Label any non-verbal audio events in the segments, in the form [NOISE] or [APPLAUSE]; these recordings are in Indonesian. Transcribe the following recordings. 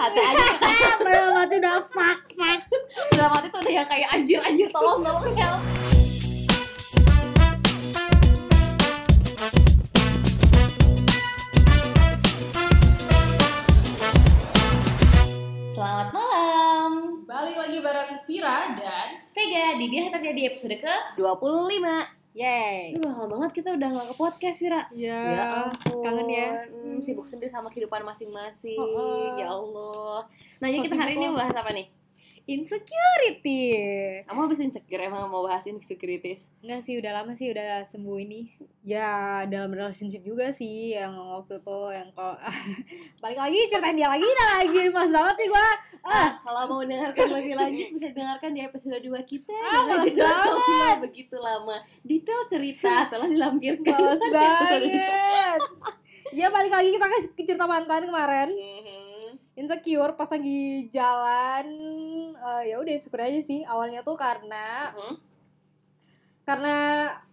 hati aja. [LAUGHS] Padahal mati udah fuck fuck. dalam hati tuh udah yang kayak anjir anjir tolong tolong help Selamat malam. Balik lagi bareng Vira dan Vega di Biasa Terjadi episode ke 25 Yeay. Ini lama banget kita udah gak ke podcast Vira Ya, ampun. kangen ya. Hmm, sibuk sendiri sama kehidupan masing-masing. Oh, oh. Ya Allah. Nah, jadi So kita hari ini bahas apa nih? Insecurity. Kamu habis insecure emang mau bahas insecurities? Enggak sih, udah lama sih udah sembuh ini. Ya, dalam relationship juga sih yang waktu itu yang kok [LAUGHS] balik lagi ceritain dia lagi nah lagi mas banget sih gua. Ah, kalau mau dengarkan lebih lanjut bisa dengarkan di episode 2 kita. Ah, banget. Begitu lama. Detail cerita telah dilampirkan. Males [LAUGHS] di episode banget. Ya balik lagi kita ke cerita mantan kemarin. Mhm. Insecure pas lagi jalan eh, ya udah insecure aja sih. Awalnya tuh karena Mhm. karena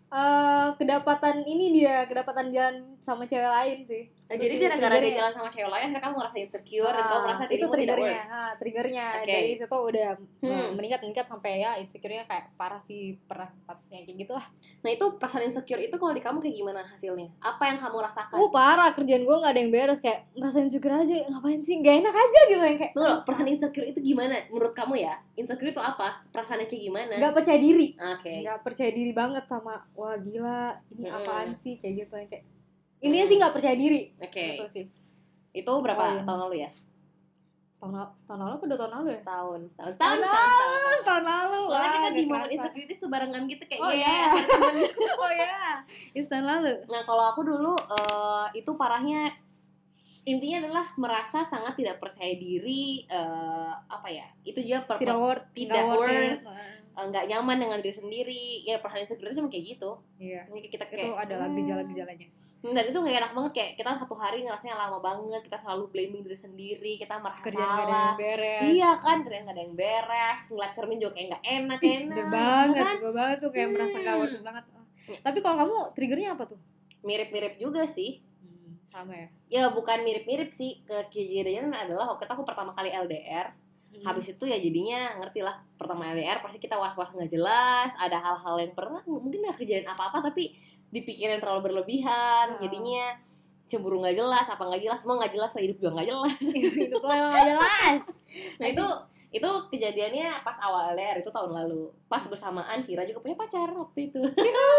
eh, kedapatan ini dia kedapatan jalan sama cewek lain sih Nah, jadi gara-gara dia jalan sama cewek lain kamu ngerasa insecure dan Ah, kamu merasa itu triggernya ah, triggernya Oke. dari situ udah Hmm. meningkat meningkat sampai ya insecure-nya kayak parah sih pernah sempatnya kayak gitu lah Nah, itu perasaan insecure itu kalau di kamu kayak gimana hasilnya? Apa yang kamu rasakan? uh parah kerjaan gue nggak ada yang beres kayak ngerasa insecure aja ngapain sih nggak enak aja gitu yang kayak loh, perasaan insecure itu gimana menurut kamu ya? Insecure itu apa? Perasaannya kayak gimana? nggak percaya diri Oke. nggak percaya diri banget sama wah gila ini Hmm. apaan sih kayak gitu yang kayak ini sih nggak percaya diri Oke. gitu sih Itu berapa Oh, iya. tahun lalu ya? tahun lalu tahun lalu apa dua tahun lalu ya Setahun, setahun, setahun, Tahun setahun, setahun, setahun. tahun lalu Soalnya kita di momen kerasa. insecurities tuh barengan gitu kayak Oh, "Yeah, iya. ada temen." [LAUGHS] oh ya itu tahun lalu Nah, kalau aku dulu eh, itu parahnya intinya adalah merasa sangat tidak percaya diri eh, apa ya? Itu dia per- tidak worth tidak nggak worth. eh, nggak nyaman dengan diri sendiri. Ya perasaan insecure itu emang kayak gitu. iya Ini kita itu kayak adalah "Hmm, gejala-gejalanya Hmm, dan itu gak enak banget kayak kita satu hari ngerasanya lama banget kita selalu blaming diri sendiri kita merasa kerjaan nggak ada salah yang beres iya kan kerjaan gak ada yang beres ngeliat cermin juga kayak gak enak enak banget kan? gue banget tuh kayak merasa nggak Hmm. worth banget tapi kalau kamu triggernya apa tuh mirip-mirip juga sih sama ya? Ya bukan mirip-mirip sih. Ke kejadiannya adalah waktu itu aku pertama kali LDR Hmm. habis itu ya jadinya ngerti lah pertama LDR pasti kita was-was nggak jelas ada hal-hal yang pernah mungkin gak kejadian apa-apa tapi dipikirin terlalu berlebihan Ah. jadinya cemburu nggak jelas apa nggak jelas semua nggak jelas lah, hidup juga nggak jelas. Hidup lo emang gak jelas. Nah itu itu kejadiannya pas awal LDR itu tahun lalu. Pas bersamaan Vira juga punya pacar waktu itu.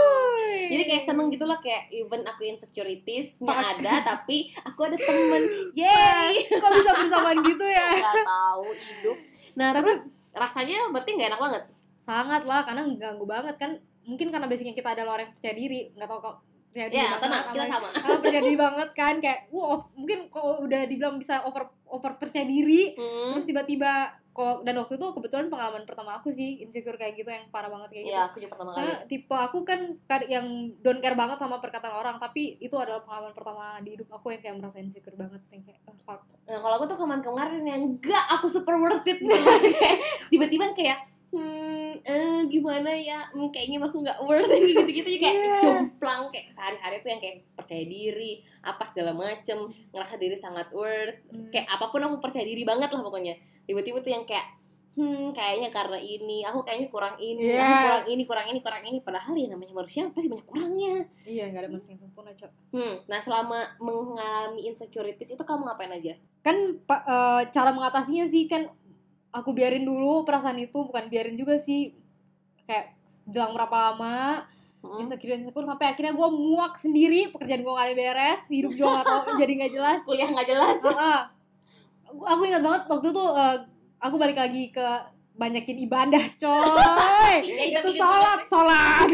[LAUGHS] Jadi kayak seneng gitu lah kayak even aku insecuritiesnya Fuck. ada [LAUGHS] tapi aku ada temen. Yeay. [LAUGHS] kok bisa bersamaan gitu ya Gak tahu hidup. Nah terus rasanya berarti nggak enak banget. sangat lah karena ganggu banget kan mungkin karena basicnya kita adalah orang yang percaya diri nggak tahu kok percaya diri Ya tenang kita sama. karena percaya diri banget kan kayak wow mungkin kalau udah dibilang bisa over over percaya diri Hmm. terus tiba-tiba kok dan waktu itu kebetulan pengalaman pertama aku sih insecure kayak gitu yang parah banget kayak gitu Ya aku juga pertama kali. Soalnya tipe aku kan yang don't care banget sama perkataan orang tapi itu adalah pengalaman pertama di hidup aku yang kayak merasa insecure banget yang kayak ah, fuck Nah kalau aku tuh kemarin-kemarin yang enggak aku super worth it gitu. [LAUGHS] Kayak Tiba-tiba kayak hmm eh, gimana ya hmm, kayaknya aku nggak worth it gitu-gitu aja kayak Iya. jomplang kayak sehari-hari tuh yang kayak percaya diri apa segala macem ngerasa diri sangat worth Hmm. kayak apa pun aku percaya diri banget lah pokoknya tiba-tiba tuh yang kayak hmm kayaknya karena ini aku kayaknya kurang ini aku Yes. kurang ini kurang ini kurang ini. Padahal ya namanya manusia pasti banyak kurangnya. Iya nggak ada manusia yang sempurna cok. Hmm nah selama mengalami insecurities itu kamu ngapain aja? Kan eh, cara mengatasinya sih kan aku biarin dulu perasaan itu bukan biarin juga sih. Kayak jelang berapa lama Hmm. insecure insecure sampai akhirnya gue muak sendiri pekerjaan gue gak ada beres hidup gue gak tau [LAUGHS] jadi nggak jelas. Kuliah nggak jelas. Heeh. aku, aku ingat banget waktu itu eh, aku balik lagi ke banyakin ibadah coy. Iya, itu sholat sholat.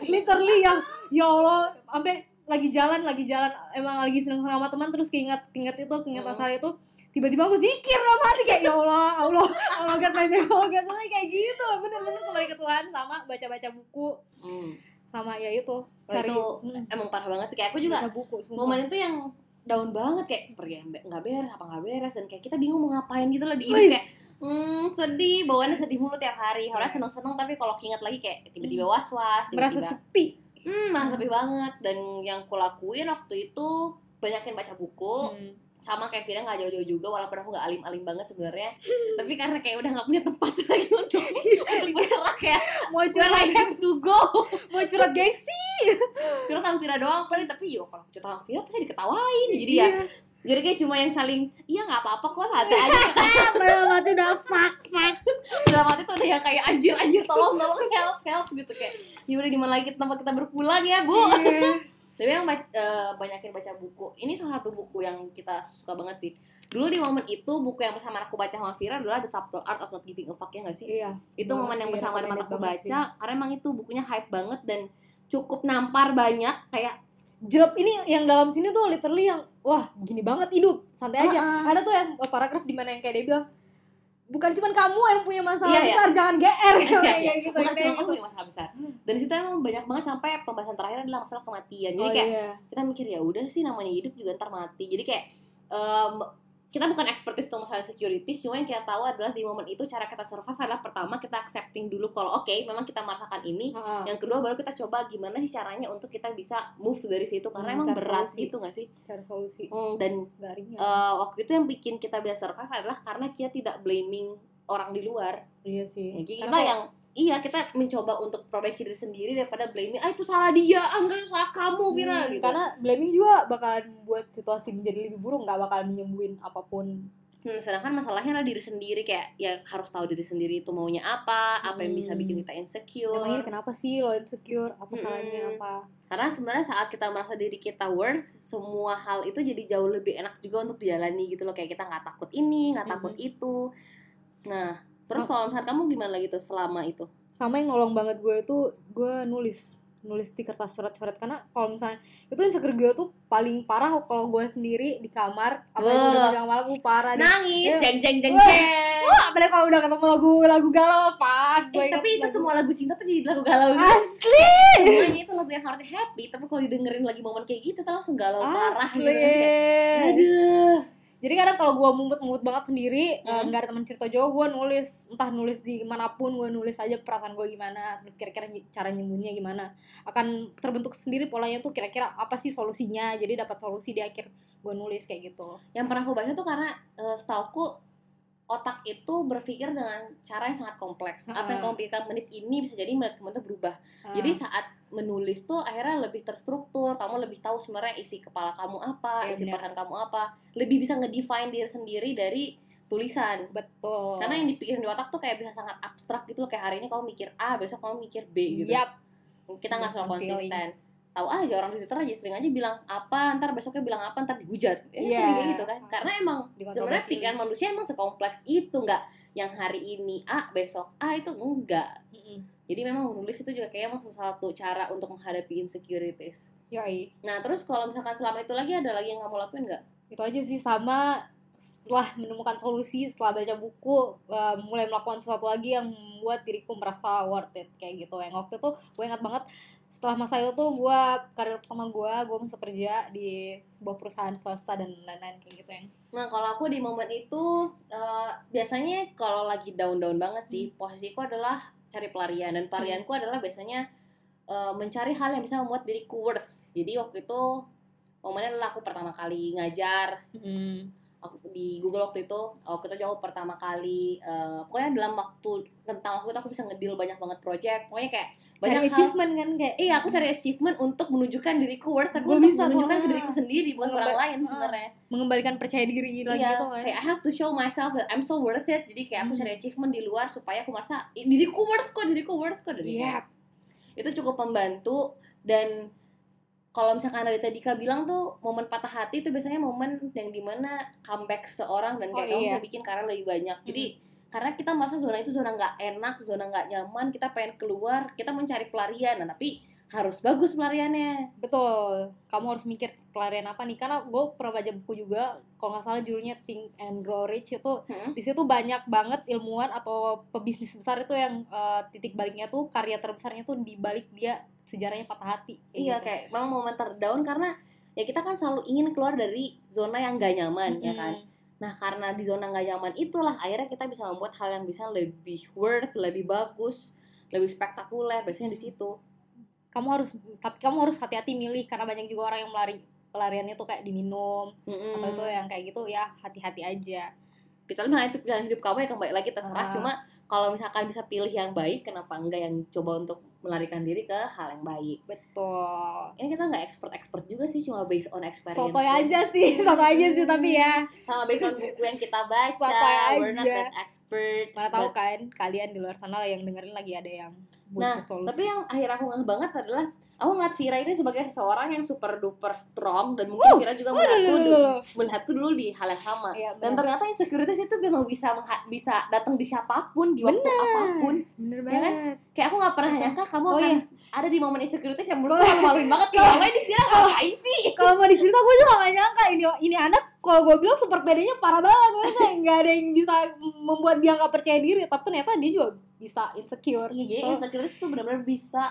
Literally yang ya Allah sampai lagi jalan lagi jalan. Emang lagi seneng sama teman terus keinget keinget itu keinget Hmm. masalah itu. Tiba-tiba aku zikir dalam hati kayak ya Allah Allah Allah God my name Allah God my name," kayak gitu. Bener-bener kembali ke Tuhan sama baca-baca buku. Hmm. sama ya itu cari. Itu hmm, emang parah banget sih. Kayak aku juga baca buku sumpah. momen itu yang down banget kayak pergi nggak beres apa nggak beres dan kayak kita bingung mau ngapain gitu loh di hidup kayak hmm sedih bawaannya sedih mulu tiap hari. Orang seneng seneng tapi kalau keinget lagi kayak tiba-tiba was was merasa tiba-tiba sepi. Hmm merasa sepi banget. Dan yang kulakuin waktu itu banyakin baca buku. Hmm. Sama kayak Vira nggak jauh-jauh juga walaupun aku nggak alim-alim banget sebenarnya. [LAUGHS] Tapi karena kayak udah nggak punya tempat [LAUGHS] lagi untuk untuk bergerak ya. Mau I curhat. have to go. [LAUGHS] Mau curhat gengsi. Curhat sama Vira doang paling tapi yo kalau curhat sama Vira pasti diketawain jadi ya Iya. jadi kayak cuma yang saling iya nggak apa-apa kok santai aja. Padahal mati udah fuck fuck. Dalam hati tuh udah yang kayak anjir anjir tolong tolong help help gitu kayak. Ya udah di mana lagi tempat kita berpulang ya bu? Iya. Tapi yang eh, banyakin baca buku ini salah satu buku yang kita suka banget sih. Dulu di momen itu buku yang bersama aku baca sama Vira adalah The Subtle Art of Not Giving a Fuck ya nggak sih? Iya. Itu momen yang sih, bersama dengan aku baca karena emang itu bukunya hype banget dan cukup nampar banyak kayak Jerop ini yang dalam sini tuh literally yang wah gini banget hidup. Santai aja. Ah, ah. ada tuh yang paragraf di mana yang kayak dia bilang bukan cuma kamu yang punya masalah Iya, iya. besar jangan GR [LAUGHS] Iya, kayak iya. gitu bukan cuma gitu. kamu yang masalah besar dan di situ emang banyak banget sampai pembahasan terakhir adalah masalah kematian jadi Oh, kayak iya. kita mikir ya udah sih namanya hidup juga ntar mati jadi kayak em, kita bukan expertise untuk masalah securities cuma yang kita tahu adalah di momen itu cara kita survive adalah pertama kita accepting dulu kalau oke memang kita merasakan ini. Ah, yang kedua baru kita coba gimana sih caranya untuk kita bisa move dari situ karena Hmm, emang berat solusi. gitu gak sih? Cari solusi. Hmm, dan eh, waktu itu yang bikin kita bisa survive adalah karena kita tidak blaming orang di luar. Iya sih. Ya, Karena yang iya kita mencoba untuk perbaiki diri sendiri daripada blaming ah itu salah dia ah enggak itu salah kamu Vira Hmm, gitu. karena blaming juga bakalan buat situasi menjadi lebih buruk nggak bakalan menyembuhin apa pun. Hmm, sedangkan masalahnya adalah diri sendiri kayak ya harus tahu diri sendiri itu maunya apa apa yang bisa Hmm. bikin kita insecure. Emang ini kenapa sih lo insecure? Apa Mm-mm. salahnya apa? Karena sebenarnya saat kita merasa diri kita worth semua hal itu jadi jauh lebih enak juga untuk dijalani gitu loh. Kayak kita nggak takut ini nggak takut itu. Nah terus kalau misalnya kamu gimana gitu selama itu? Sama yang nolong banget gue itu gue nulis nulis di kertas coret-coret. Karena kalau misalnya itu insecure gue tuh paling parah kalau gue sendiri di kamar apa yang udah menjelang malam gue parah nangis Iya. jeng jeng jeng Wah. jeng Wah, apalagi kalau udah ketemu lagu lagu galau apa gue eh, tapi itu lagu- semua lagu cinta tuh jadi lagu galau gitu. Asli! Semuanya itu lagu yang harusnya happy tapi kalau didengerin lagi momen kayak gitu tuh langsung galau parah gitu asli kan, aduh jadi kadang kalau gue mumet-mumet banget sendiri eh, Hmm. nggak ada teman cerita jauh gue nulis. Entah nulis di mana pun gue nulis aja perasaan gue gimana terus kira-kira cara nyembuhnya gimana. Akan terbentuk sendiri polanya tuh kira-kira apa sih solusinya jadi dapat solusi di akhir gue nulis kayak gitu. Yang pernah aku baca tuh karena eh, setauku otak itu berpikir dengan cara yang sangat kompleks. Apa yang kamu pikirkan menit ini bisa jadi menit kemudian berubah. Ah. Jadi saat menulis tuh akhirnya lebih terstruktur, kamu lebih tahu sebenarnya isi kepala kamu apa, Iya, isi perasaan kamu apa, lebih bisa ngedefine diri sendiri dari tulisan. betul Karena yang dipikirin di otak tuh kayak bisa sangat abstrak gitu loh, kayak hari ini kamu mikir A, besok kamu mikir B gitu. Yap. Kita nggak selalu Bukan feeling. Tahu aja orang di Twitter aja sering aja bilang apa, ntar besoknya bilang apa, ntar dihujat. Ya, Iya. sering kayak gitu kan. Karena emang sebenarnya pikiran manusia emang sekompleks itu nggak yang hari ini A besok A itu enggak Mm-mm. jadi memang menulis itu juga kayak emang salah satu cara untuk menghadapi insecurities Yoi. nah terus kalau misalkan selama itu lagi ada lagi yang kamu lakuin nggak itu aja sih sama setelah menemukan solusi setelah baca buku eh, mulai melakukan sesuatu lagi yang membuat diriku merasa worth it kayak gitu yang waktu itu gue ingat banget setelah masa itu tuh gue karir pertama gue gue masuk kerja di sebuah perusahaan swasta dan lain-lain kayak gitu yang nah kalau aku di momen itu eh, biasanya kalau lagi down-down banget sih Hmm. posisiku adalah cari pelarian dan pelarianku adalah biasanya eh, mencari hal yang bisa membuat diriku worth. Jadi waktu itu momennya adalah aku pertama kali ngajar. Aku di Google waktu itu waktu itu jauh pertama kali eh, pokoknya dalam waktu tentang waktu itu aku bisa ngedil banyak banget project. Pokoknya kayak banyak cari hal achievement kan kayak iya aku cari achievement untuk menunjukkan diriku worth tapi untuk bisa menunjukkan ke diriku sendiri bukan orang lain Ah. sebenarnya mengembalikan percaya diri lagi iya gitu kan kayak I have to show myself that I'm so worth it jadi kayak aku Hmm. cari achievement di luar supaya aku merasa "Ih, diriku worth kok diriku worth kok dari Iya. itu cukup membantu dan kalau misalkan ada tadi Dika bilang tuh momen patah hati itu biasanya momen yang di mana comeback seorang dan kayak Oh, kamu iya. bisa bikin karya lebih banyak jadi karena kita merasa zona itu zona nggak enak zona nggak nyaman kita pengen keluar kita mencari pelarian nah, tapi harus bagus pelariannya Betul, kamu harus mikir pelarian apa nih? Karena gue pernah baca buku juga, kalau nggak salah judulnya Think and Grow Rich itu Hmm. di situ banyak banget ilmuwan atau pebisnis besar itu yang eh, titik baliknya tuh karya terbesarnya tuh di balik dia sejarahnya patah hati. iya gitu. kayak memang momen terdown karena ya kita kan selalu ingin keluar dari zona yang nggak nyaman ya kan. Nah, karena di zona nggak nyaman itulah akhirnya kita bisa membuat hal yang bisa lebih worth, lebih bagus, lebih spektakuler. Biasanya di situ. Kamu harus, tapi kamu harus hati-hati milih karena banyak juga orang yang melari pelariannya tuh kayak diminum Mm-mm. atau itu yang kayak gitu ya hati-hati aja kecuali misalnya itu pilihan hidup kamu ya kembali lagi terserah Ah. cuma kalau misalkan bisa pilih yang baik kenapa enggak yang coba untuk melarikan diri ke hal yang baik. Betul. Ini kita nggak expert expert juga sih cuma based on experience sotoy aja sih sotoy aja sih tapi ya. Sama based on buku yang kita baca. Sotoy we're not aja. that expert mana tahu but- kan kalian di luar sana yang dengerin lagi ada yang Nah, butuh solusi. tapi yang akhir aku ngeh banget adalah aku ngeliat Vira ini sebagai seseorang yang super duper strong dan mungkin Vira juga melihatku Waduh, dulu, melihatku dulu di hal yang sama. Iya, Dan ternyata insecurities itu memang bisa bisa datang di siapa pun di waktu Benar. apa pun. bener Ya kan? banget Kayak aku nggak pernah nyangka kamu Oh, akan iya. ada di momen insecurities yang menurutku malu-maluin banget. Kayak ngapain di Vira ngapain sih? kalau mau dicerita gue juga gak nyangka ini ini anak kalau gue bilang super pedenya parah banget kayak nggak ada yang bisa membuat dia nggak percaya diri tapi ternyata dia juga bisa insecure Iya, jadi So, insecurities itu benar-benar bisa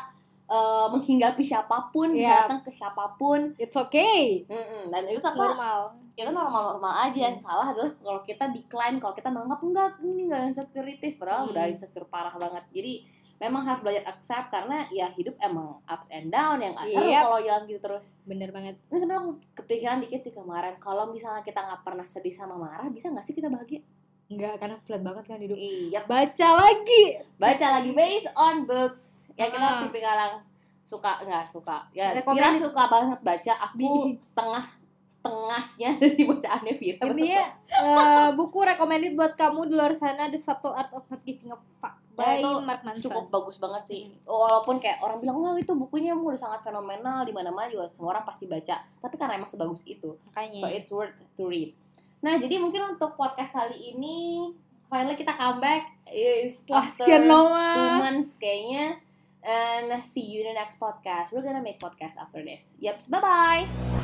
eh, menghinggapi siapa pun, bisa Iya. datang ke siapa pun. it's okay Mm-mm. Dan itu apa? normal itu normal-normal aja yang salah adalah kalau kita decline kalau kita menganggap enggak ini enggak insecurities padahal Hmm. udah insecure parah banget jadi memang harus belajar accept karena ya hidup emang ups and down yang seru Yep. kalau jalan gitu terus bener banget ini sampai aku kepikiran dikit sih kemarin kalau misalnya kita nggak pernah sedih sama marah bisa nggak sih kita bahagia Enggak, karena flat banget kan hidup iya baca lagi baca lagi based on books ya kita Ah. tipikal yang suka nggak suka. Ya. Vira suka banget baca. Aku setengah setengahnya [LAUGHS] dari bacaannya Vira. Intinya eh, buku recommended buat kamu di luar sana The Subtle Art of Not Giving a Fuck by Ya, itu Mark Manson. cukup bagus banget sih. Walaupun kayak orang bilang wah itu bukunya udah sangat fenomenal di mana mana juga semua orang pasti baca. Tapi karena emang sebagus itu. Makanya. So it's worth to read. Nah jadi mungkin untuk podcast kali ini finally kita comeback is Wah, after two months kayaknya and see you in the next podcast. We're gonna make podcast after this. Yep bye bye